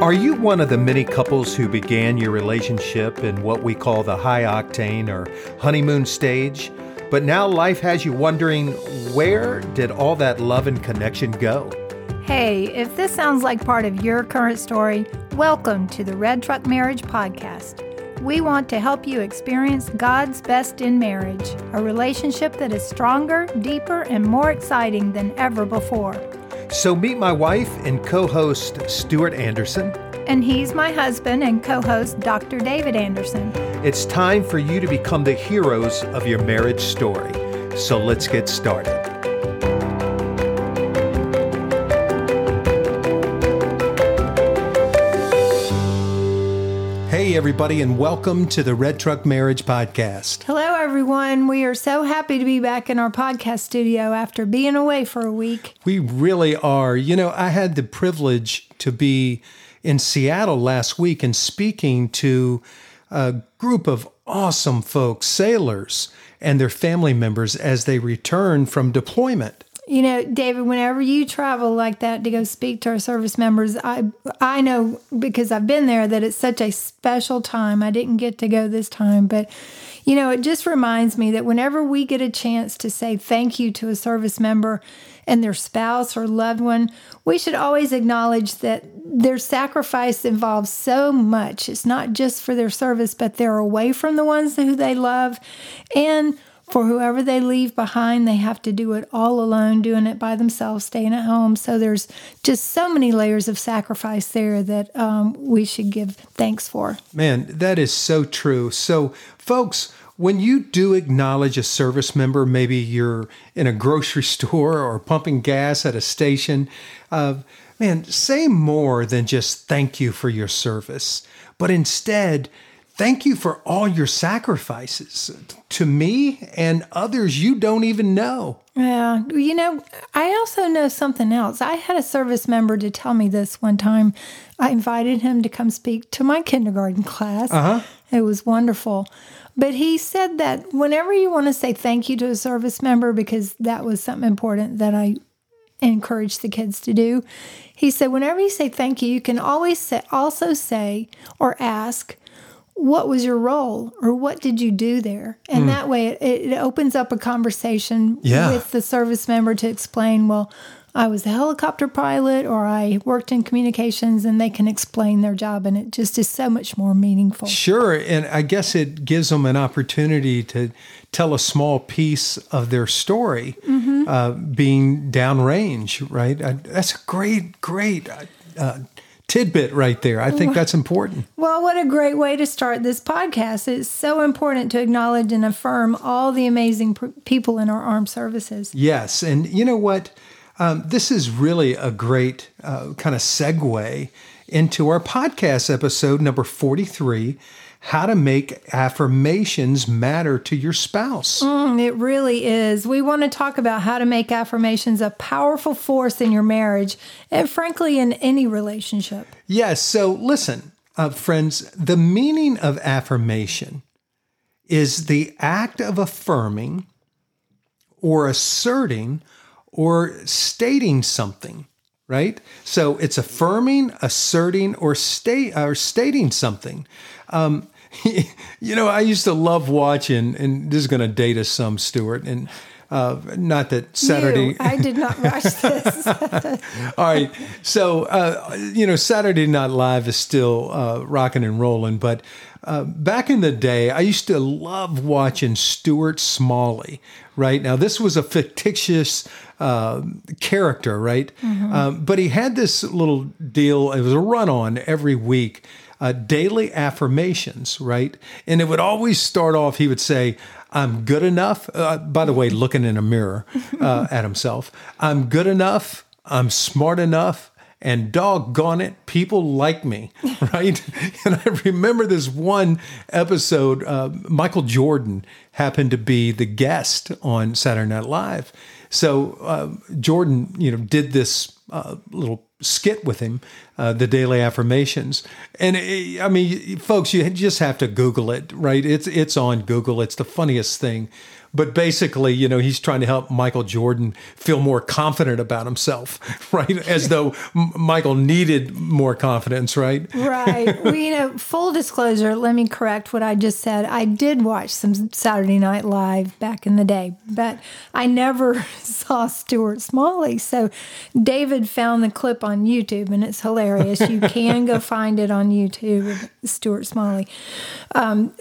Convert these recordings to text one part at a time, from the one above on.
Are you one of the many couples who began your relationship in what we call the high octane or honeymoon stage? But now life has you wondering where did all that love and connection go? Hey, if this sounds like part of your current story, welcome to the Red Truck Marriage Podcast. We want to help you experience God's best in marriage, a relationship that is stronger, deeper, and more exciting than ever before. So meet my wife and co host, Stuart Anderson. And he's my husband and co host, Dr. David Anderson. It's time for you to become the heroes of your marriage story. So let's get started. Everybody, and welcome to the Red Truck Marriage Podcast. Hello, everyone. We are so happy to be back in our podcast studio after being away for a week. We really are. You know, I had the privilege to be in Seattle last week and speaking to a group of awesome folks, sailors, and their family members as they return from deployment. You know, David, whenever you travel like that to go speak to our service members, I I know because I've been there that it's such a special time. I didn't get to go this time, but you know, it just reminds me that whenever we get a chance to say thank you to a service member and their spouse or loved one, we should always acknowledge that their sacrifice involves so much. It's not just for their service, but they're away from the ones who they love and for whoever they leave behind, they have to do it all alone, doing it by themselves, staying at home. So there's just so many layers of sacrifice there that um, we should give thanks for. Man, that is so true. So, folks, when you do acknowledge a service member, maybe you're in a grocery store or pumping gas at a station, uh, man, say more than just thank you for your service, but instead, Thank you for all your sacrifices to me and others you don't even know. Yeah. You know, I also know something else. I had a service member to tell me this one time. I invited him to come speak to my kindergarten class. Uh-huh. It was wonderful. But he said that whenever you want to say thank you to a service member, because that was something important that I encourage the kids to do, he said, whenever you say thank you, you can always say, also say or ask, what was your role or what did you do there? And mm. that way it, it, opens up a conversation yeah. with the service member to explain, well, I was a helicopter pilot or I worked in communications and they can explain their job and it just is so much more meaningful. Sure. And I guess it gives them an opportunity to tell a small piece of their story mm-hmm. uh, being downrange, right? Uh, that's a great, great uh, tidbit right there. I think that's important. Well, what a great way to start this podcast. It's so important to acknowledge and affirm all the amazing pr- people in our armed services. Yes. And you know what? Um, this is really a great uh, kind of segue into our podcast episode number 43 how to make affirmations matter to your spouse. Mm, it really is. We want to talk about how to make affirmations a powerful force in your marriage and, frankly, in any relationship. Yes. So, listen, uh, friends, the meaning of affirmation is the act of affirming or asserting or stating something right? So it's affirming, asserting, or state or stating something. Um, you know, I used to love watching, and this is going to date us some, Stuart, and uh, not that Saturday. You, I did not watch this. All right, so uh, you know, Saturday Night Live is still uh, rocking and rolling, but uh, back in the day, I used to love watching Stuart Smalley. Right now, this was a fictitious uh, character, right? Mm-hmm. Um, but he had this little deal. It was a run on every week uh, daily affirmations, right? And it would always start off, he would say, I'm good enough. Uh, by the way, looking in a mirror uh, at himself, I'm good enough. I'm smart enough. And doggone it, people like me, right? and I remember this one episode. Uh, Michael Jordan happened to be the guest on Saturday Night Live, so uh, Jordan, you know, did this uh, little skit with him, uh, the daily affirmations. And it, I mean, folks, you just have to Google it, right? It's it's on Google. It's the funniest thing. But basically, you know, he's trying to help Michael Jordan feel more confident about himself, right? As though M- Michael needed more confidence, right? Right. well, you know, full disclosure, let me correct what I just said. I did watch some Saturday Night Live back in the day, but I never saw Stuart Smalley. So David found the clip on YouTube and it's hilarious. You can go find it on YouTube, Stuart Smalley. Um,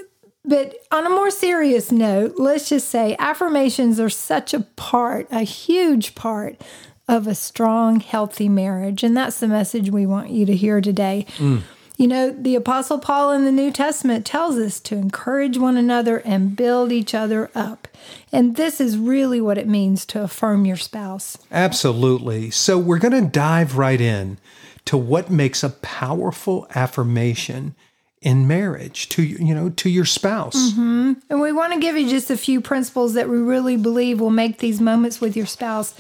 but on a more serious note, let's just say affirmations are such a part, a huge part of a strong, healthy marriage. And that's the message we want you to hear today. Mm. You know, the Apostle Paul in the New Testament tells us to encourage one another and build each other up. And this is really what it means to affirm your spouse. Absolutely. So we're going to dive right in to what makes a powerful affirmation in marriage to you know to your spouse mm-hmm. and we want to give you just a few principles that we really believe will make these moments with your spouse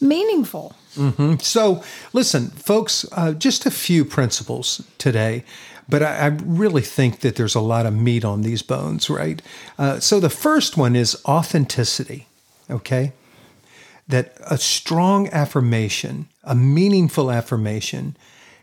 meaningful mm-hmm. so listen folks uh, just a few principles today but I, I, really think that there's a lot of meat on these bones right uh, so the first one is authenticity okay that a strong affirmation a meaningful affirmation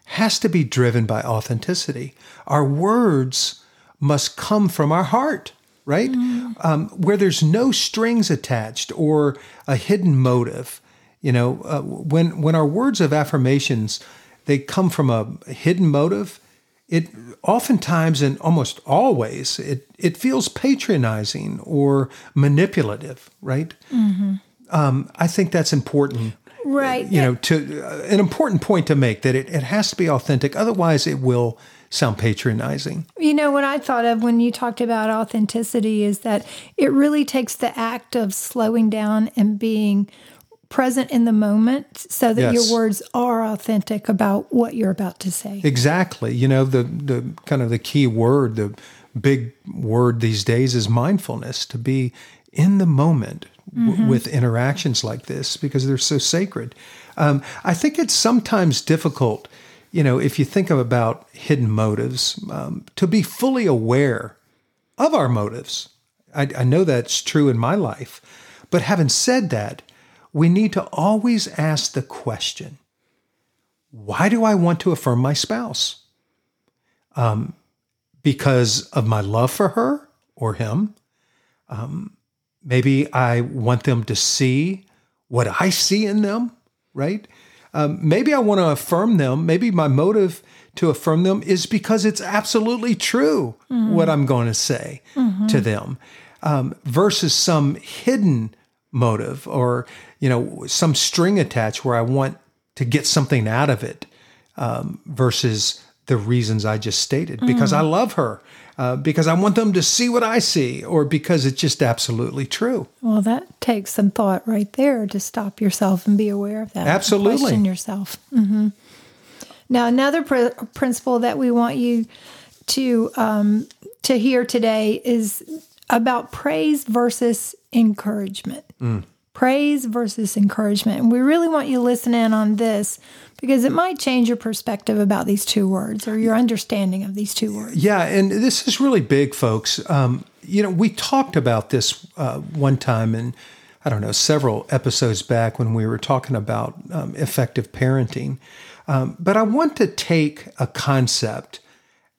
has to be driven by authenticity. Our words must come from our heart, right? Mm. Um, where there's no strings attached or a hidden motive. You know, uh, when when our words of affirmations they come from a hidden motive, it oftentimes and almost always it it feels patronizing or manipulative, right? Mm-hmm. Um, I think that's important right. You know to uh, an important point to make that it, it has to be authentic otherwise it will sound patronizing. You know what i thought of when you talked about authenticity is that it really takes the act of slowing down and being present in the moment so that yes. your words are authentic about what you're about to say. Exactly. You know the the kind of the key word the big word these days is mindfulness to be in the moment mm-hmm. with interactions like this because they're so sacred. Um, I think it's sometimes difficult, you know, if you think about hidden motives, um, to be fully aware of our motives. I, I know that's true in my life. But having said that, we need to always ask the question why do I want to affirm my spouse? Um, because of my love for her or him? Um, Maybe I want them to see what I see in them, right? Um, maybe I want to affirm them. Maybe my motive to affirm them is because it's absolutely true mm-hmm. what I'm going to say mm-hmm. to them, um, versus some hidden motive or you know some string attached where I want to get something out of it, um, versus the reasons I just stated because mm. I love her uh, because I want them to see what I see, or because it's just absolutely true. Well, that takes some thought right there to stop yourself and be aware of that. Absolutely, question yourself. Mm-hmm. Now, another pr- principle that we want you to um, to hear today is about praise versus encouragement. Mm. Praise versus encouragement, and we really want you to listen in on this because it might change your perspective about these two words or your understanding of these two words. Yeah, and this is really big, folks. Um, you know, we talked about this uh, one time in, I don't know, several episodes back when we were talking about um, effective parenting. Um, but I want to take a concept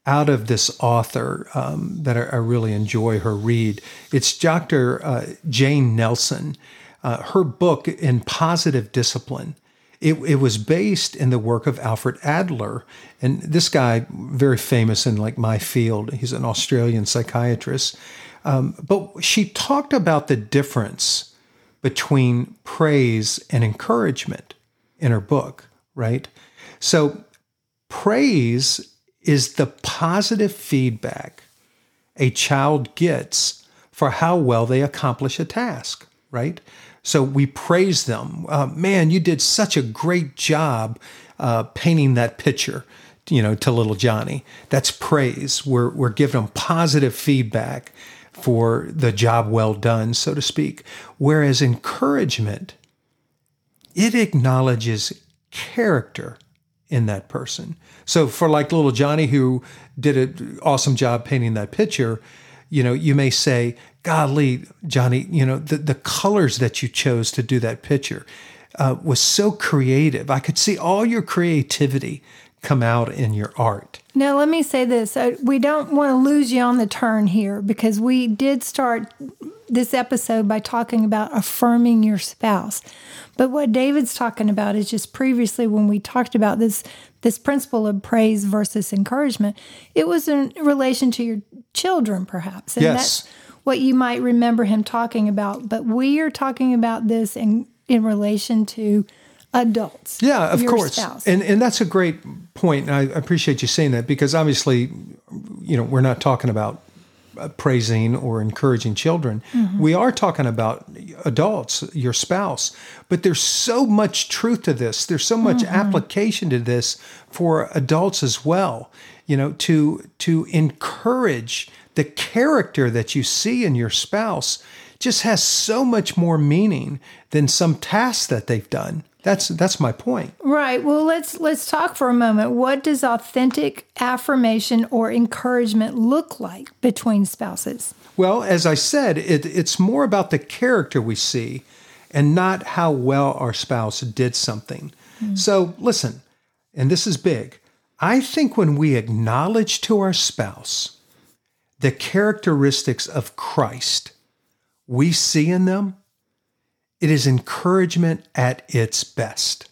out of this author um, that I, I, really enjoy her read. It's Dr. Uh, Jane Nelsen. Uh, her book, In Positive Discipline, it, it was based in the work of Alfred Adler. And this guy, very famous in like my field, he's an Australian psychiatrist. Um, but she talked about the difference between praise and encouragement in her book, right? So, praise is the positive feedback a child gets for how well they accomplish a task, right? So we praise them. Uh, man, you did such a great job uh, painting that picture, you know, to little Johnny. That's praise. We're, we're giving them positive feedback for the job well done, so to speak. Whereas encouragement, it acknowledges character in that person. So for like little Johnny who did an awesome job painting that picture, you know, you may say, golly, Johnny, you know, the, the colors that you chose to do that picture uh, was so creative. I could see all your creativity come out in your art. Now, let me say this. Uh, we don't want to lose you on the turn here because we did start this episode by talking about affirming your spouse. But what David's talking about is just previously when we talked about this this principle of praise versus encouragement, it was in relation to your children perhaps. And Yes. that's what you might remember him talking about. But we are talking about this in in relation to adults. Yeah, of course. spouse. And and that's a great point. And I appreciate you saying that because obviously, you know, we're not talking about praising or encouraging children. Mm-hmm. We are talking about adults, your spouse. But there's so much truth to this. There's so much mm-hmm. application to this for adults as well. You know, to to encourage the character that you see in your spouse just has so much more meaning than some task that they've done. That's that's my point. Right. Well, let's let's talk for a moment. What does authentic affirmation or encouragement look like between spouses? Well, as I said, it, it's more about the character we see and not how well our spouse did something. Hmm. So listen, and this is big. I think when we acknowledge to our spouse the characteristics of Christ we see in them, it is encouragement at its best.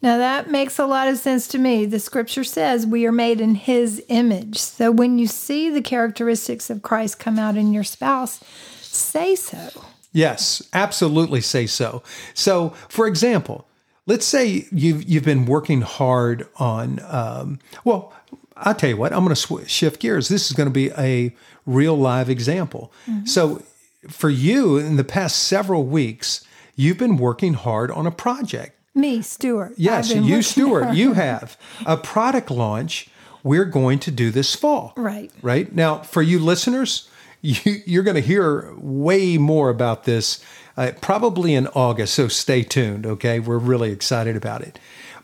Now that makes a lot of sense to me. The scripture says we are made in his image. So when you see the characteristics of Christ come out in your spouse, say so. Yes, absolutely say so. So, for example, let's say you've you've been working hard on. Um, well, I'll tell you what. I'm going to sw- shift gears. This is going to be a real live example. So, for you, in the past several weeks, you've been working hard on a project. Me, Stuart. Yes, you, Stuart, hard. you have a product launch we're going to do this fall. Right. Right. Now, for you listeners, you, you're going to hear way more about this uh, probably in August. So stay tuned. Okay. We're really excited about it.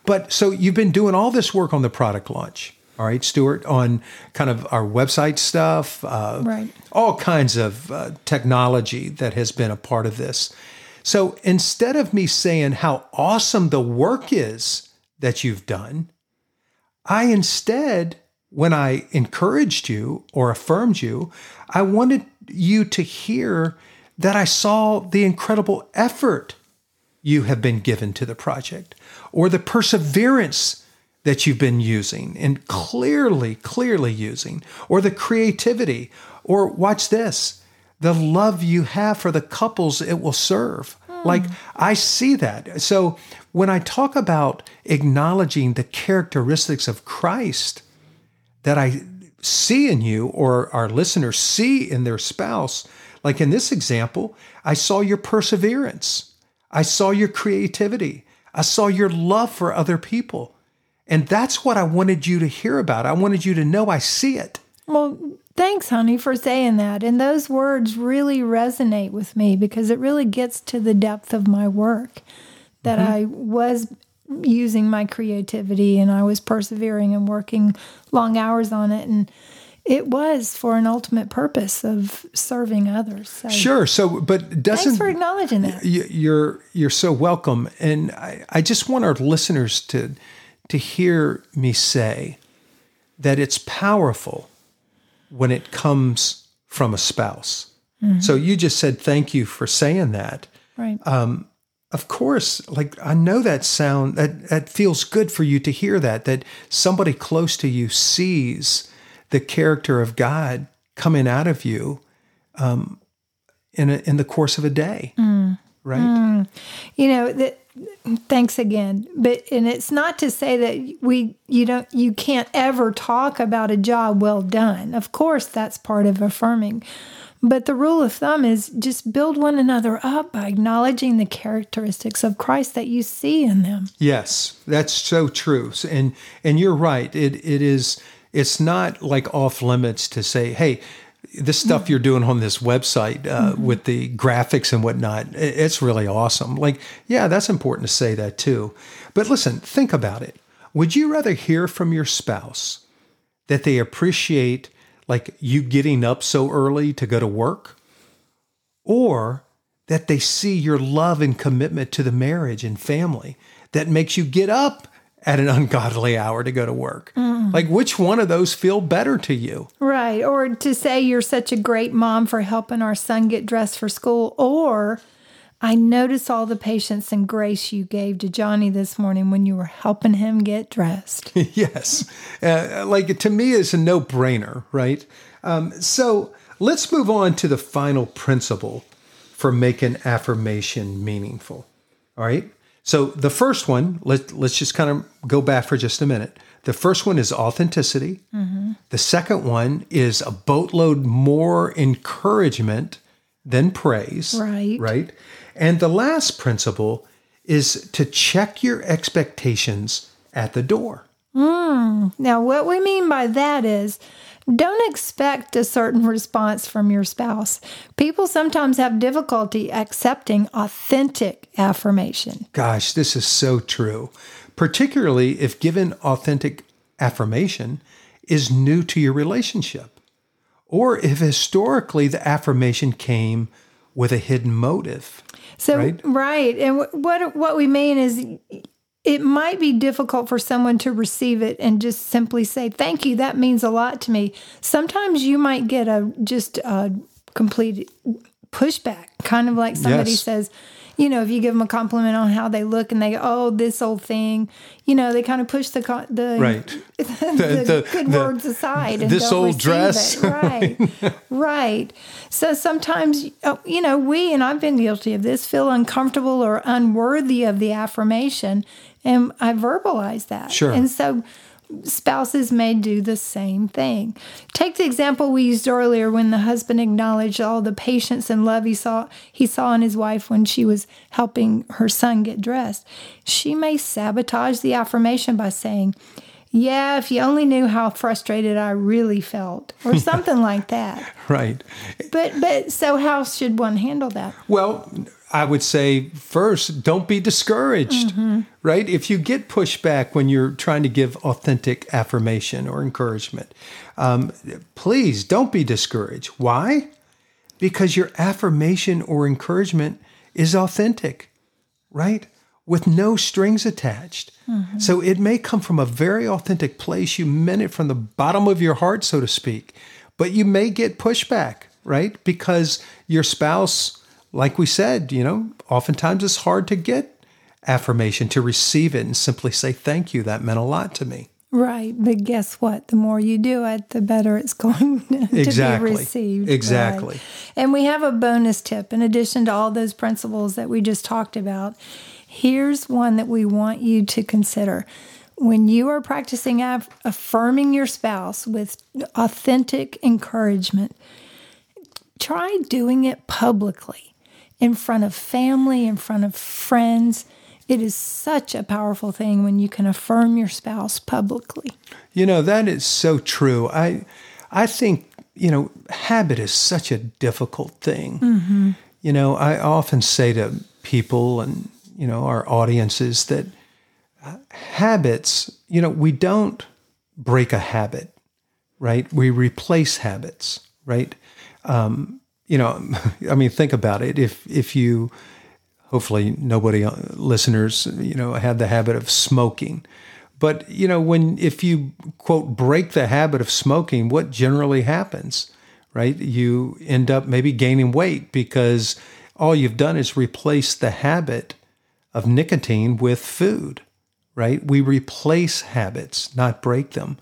But so you've been doing all this work on the product launch. All right, Stuart, on kind of our website stuff, uh, Right. all kinds of uh, technology that has been a part of this. So instead of me saying how awesome the work is that you've done, I instead, when I encouraged you or affirmed you, I wanted you to hear that I saw the incredible effort you have been given to the project or the perseverance that you've been using and clearly, clearly using, or the creativity, or watch this, the love you have for the couples it will serve. Hmm. Like, I see that. So, when I talk about acknowledging the characteristics of Christ that I see in you, or our listeners see in their spouse, like in this example, I saw your perseverance, I saw your creativity, I saw your love for other people. And that's what I wanted you to hear about. I wanted you to know I see it. Well, thanks, honey, for saying that. And those words really resonate with me because it really gets to the depth of my work that mm-hmm. I was using my creativity and I was persevering and working long hours on it. And it was for an ultimate purpose of serving others. So Sure. So, but doesn't thanks for acknowledging that. you're you're so welcome and I, I just want our listeners to to hear me say that it's powerful when it comes from a spouse. Mm-hmm. So you just said thank you for saying that. Right. Um, of course like i know that sound that that feels good for you to hear that that somebody close to you sees the character of god coming out of you um, in a, in the course of a day. Mm. Right? Mm. You know that thanks again but and it's not to say that we you don't you can't ever talk about a job well done of course that's part of affirming but the rule of thumb is just build one another up by acknowledging the characteristics of Christ that you see in them. Yes, that's so true. And and you're right. It it is it's not like off limits to say, hey, this stuff you're doing on this website uh, with the graphics and whatnot, it's really awesome. Like, yeah, that's important to say that too. But listen, think about it. Would you rather hear from your spouse that they appreciate like you getting up so early to go to work, or that they see your love and commitment to the marriage and family that makes you get up at an ungodly hour to go to work. Mm. Like, which one of those feel better to you? Right. Or to say you're such a great mom for helping our son get dressed for school, or I notice all the patience and grace you gave to Johnny this morning when you were helping him get dressed. yes. Uh, like, to me, it's a no brainer, right? Um, so let's move on to the final principle for making affirmation meaningful. All right. So the first one, let, let's just kind of go back for just a minute. The first one is authenticity. Mm-hmm. The second one is a boatload more encouragement than praise. Right. Right. And the last principle is to check your expectations at the door. Mm. Now, what we mean by that is don't expect a certain response from your spouse. People sometimes have difficulty accepting authentic affirmation. Gosh, this is so true, particularly if given authentic affirmation is new to your relationship, or if historically the affirmation came with a hidden motive. So right, right. and what what we mean is it might be difficult for someone to receive it and just simply say thank you that means a lot to me. Sometimes you might get a just a complete pushback kind of like somebody yes. says you know if you give them a compliment on how they look and they go oh this old thing you know they kind of push the the right. The, the, the good the, words aside and this old dress it. right. Right. So sometimes oh, you know we and i've been guilty of this feel uncomfortable or unworthy of the affirmation and I verbalize that. Sure. And so spouses may do the same thing. Take the example we used earlier when the husband acknowledged all the patience and love he saw he saw in his wife when she was helping her son get dressed. She may sabotage the affirmation by saying, "Yeah, if you only knew how frustrated I really felt," or something like that. Right. But but so how should one handle that? Well, I would say first, don't be discouraged, mm-hmm. right? If you get pushback when you're trying to give authentic affirmation or encouragement, um, please don't be discouraged. Why? Because your affirmation or encouragement is authentic, right? With no strings attached. Mm-hmm. So it may come from a very authentic place. You meant it from the bottom of your heart, so to speak, but you may get pushback, right? Because your spouse like we said, you know, oftentimes it's hard to get affirmation, to receive it and simply say thank you. That meant a lot to me. Right. But guess what? The more you do it, the better it's going to exactly. be received. Exactly. Right. And we have a bonus tip in addition to all those principles that we just talked about. Here's one that we want you to consider. When you are practicing affirming your spouse with authentic encouragement, try doing it publicly in front of family, in front of friends. It is such a powerful thing when you can affirm your spouse publicly. You know, that is so true. I I think, you know, habit is such a difficult thing. Mm-hmm. You know, I often say to people and, you know, our audiences that uh, habits, you know, we don't break a habit, right? We replace habits, right? Um, you know, I mean, think about it. If if you, hopefully, nobody uh, listeners, you know, had the habit of smoking, but you know, when if you quote break the habit of smoking, what generally happens, right? You end up maybe gaining weight because all you've done is replace the habit of nicotine with food, right? We replace habits, not break them.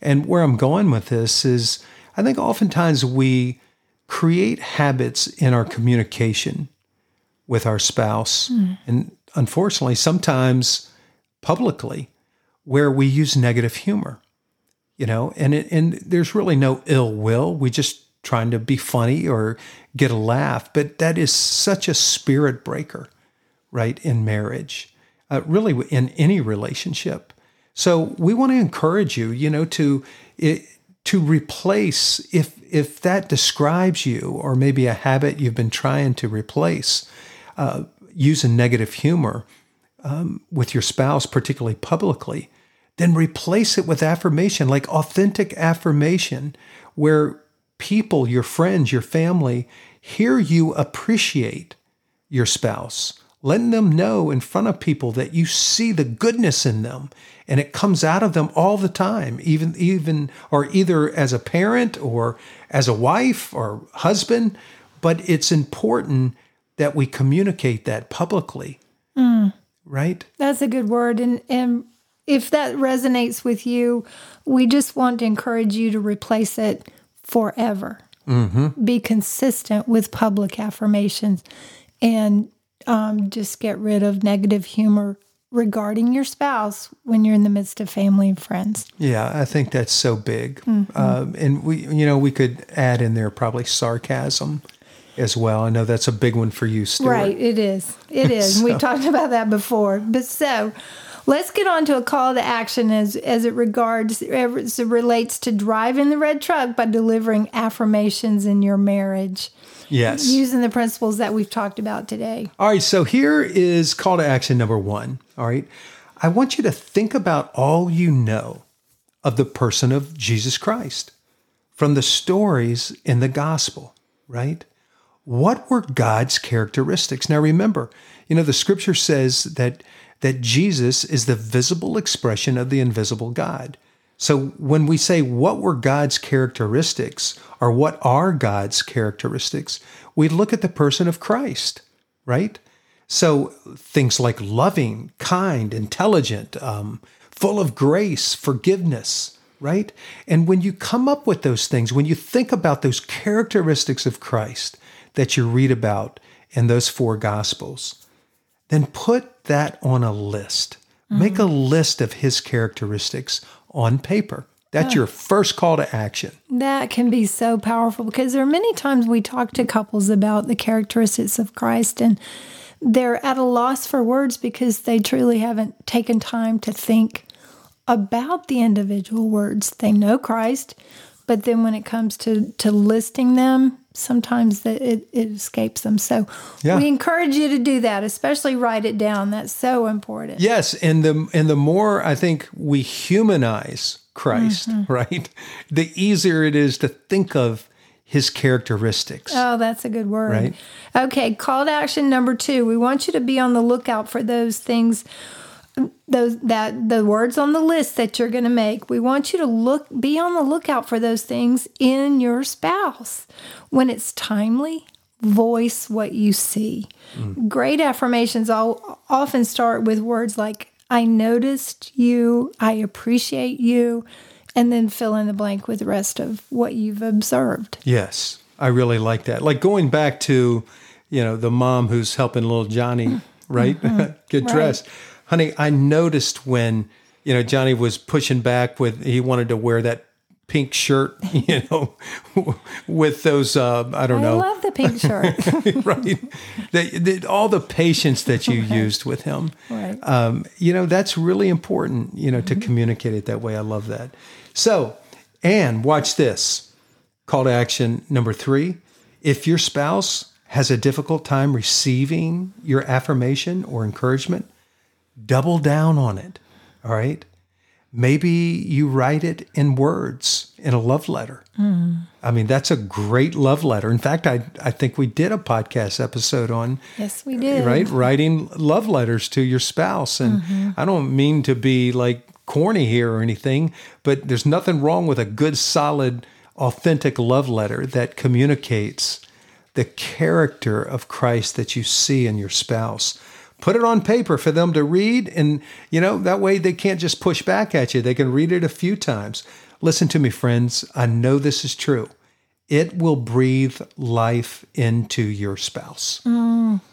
And where I'm going with this is, I think oftentimes we create habits in our communication with our spouse. Mm. And unfortunately, sometimes publicly, where we use negative humor, you know, and it, and there's really no ill will. We just trying to be funny or get a laugh, but that is such a spirit breaker, right? In marriage, uh, really in any relationship. So we want to encourage you, you know, to it, to replace if if that describes you or maybe a habit you've been trying to replace uh, using negative humor um, with your spouse particularly publicly then replace it with affirmation, like authentic affirmation, where people, your friends, your family, hear you appreciate your spouse, letting them know in front of people that you see the goodness in them and it comes out of them all the time, even even or either as a parent or as a wife or husband, but it's important that we communicate that publicly. Mm. Right? That's a good word and and if that resonates with you, we just want to encourage you to replace it forever. Mm-hmm. Be consistent with public affirmations and um, just get rid of negative humor regarding your spouse when you're in the midst of family and friends. Yeah, I think that's so big. Um, and we, you know, we could add in there probably sarcasm as well. I know that's a big one for you, Stuart. Right, it is. It is. We talked about that before. But so let's get on to a call to action as as it regards as it relates to driving the red truck by delivering affirmations in your marriage Yes. using the principles that we've talked about today. All right, so here is call to action number one. All right. I want you to think about all you know of the person of Jesus Christ from the stories in the gospel, right? What were God's characteristics? Now remember, you know, the scripture says that that Jesus is the visible expression of the invisible God. So when we say what were God's characteristics or what are God's characteristics, we look at the person of Christ, right? So things like loving, kind, intelligent, um, full of grace, forgiveness, right? And when you come up with those things, when you think about those characteristics of Christ that you read about in those four gospels, then put that on a list. Make a mm. list of his characteristics on paper. That's ah. your first call to action. That can be so powerful because there are many times we talk to couples about the characteristics of Christ and they're at a loss for words because they truly haven't taken time to think about the individual words. They know Christ, but then when it comes to, to listing them, sometimes that it, it escapes them. So Yeah. we encourage you to do that, especially write it down. That's so important. Yes, and the and the more I think we humanize Christ, Mm-hmm. right? The easier it is to think of his characteristics. Oh, that's a good word. Right. Okay, call to action number two. We want you to be on the lookout for those things, those that the words on the list that you're going to make. We want you to look, be on the lookout for those things in your spouse. When it's timely, voice what you see. Mm. Great affirmations all often start with words like "I noticed you," "I appreciate you." And then fill in the blank with the rest of what you've observed. Yes, I really like that. Like going back to, you know, the mom who's helping little Johnny, mm. right, mm-hmm. get dressed. Honey, I noticed when, you know, Johnny was pushing back with he wanted to wear that pink shirt, you know, with those uh, I don't I know, I love the pink shirt. right? The, the, all the patience that you used with him. Right. Um, you know, that's really important, you know, to communicate it that way. I love that. So, and watch this. Call to action number three. If your spouse has a difficult time receiving your affirmation or encouragement, double down on it. All right. Maybe you write it in words in a love letter. Hmm. I mean, that's a great love letter. In fact, I, I think we did a podcast episode on yes, we did. right writing love letters to your spouse and mm-hmm. i don't mean to be like corny here or anything but there's nothing wrong with a good solid authentic love letter that communicates the character of christ that you see in your spouse put it on paper for them to read and you know that way they can't just push back at you they can read it a few times listen to me friends i know this is true it will breathe life into your spouse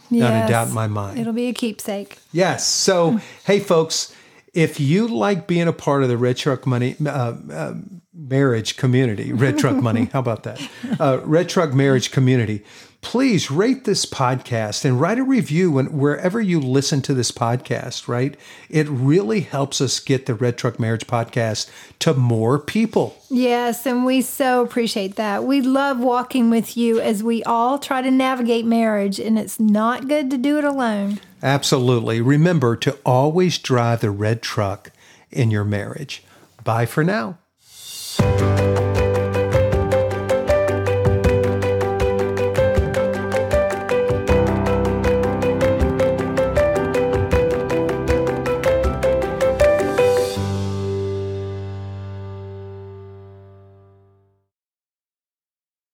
not a doubt in my mind. It'll be a keepsake. Yes. So, hey, folks, if you like being a part of the Red Truck Money uh, uh, marriage community, Red Truck Money, how about that? Uh, Red Truck marriage community, please rate this podcast and write a review when, wherever you listen to this podcast, right? It really helps us get the Red Truck Marriage podcast to more people. Yes, and we so appreciate that. We love walking with you as we all try to navigate marriage, and it's not good to do it alone. Absolutely. Remember to always drive the red truck in your marriage. Bye for now.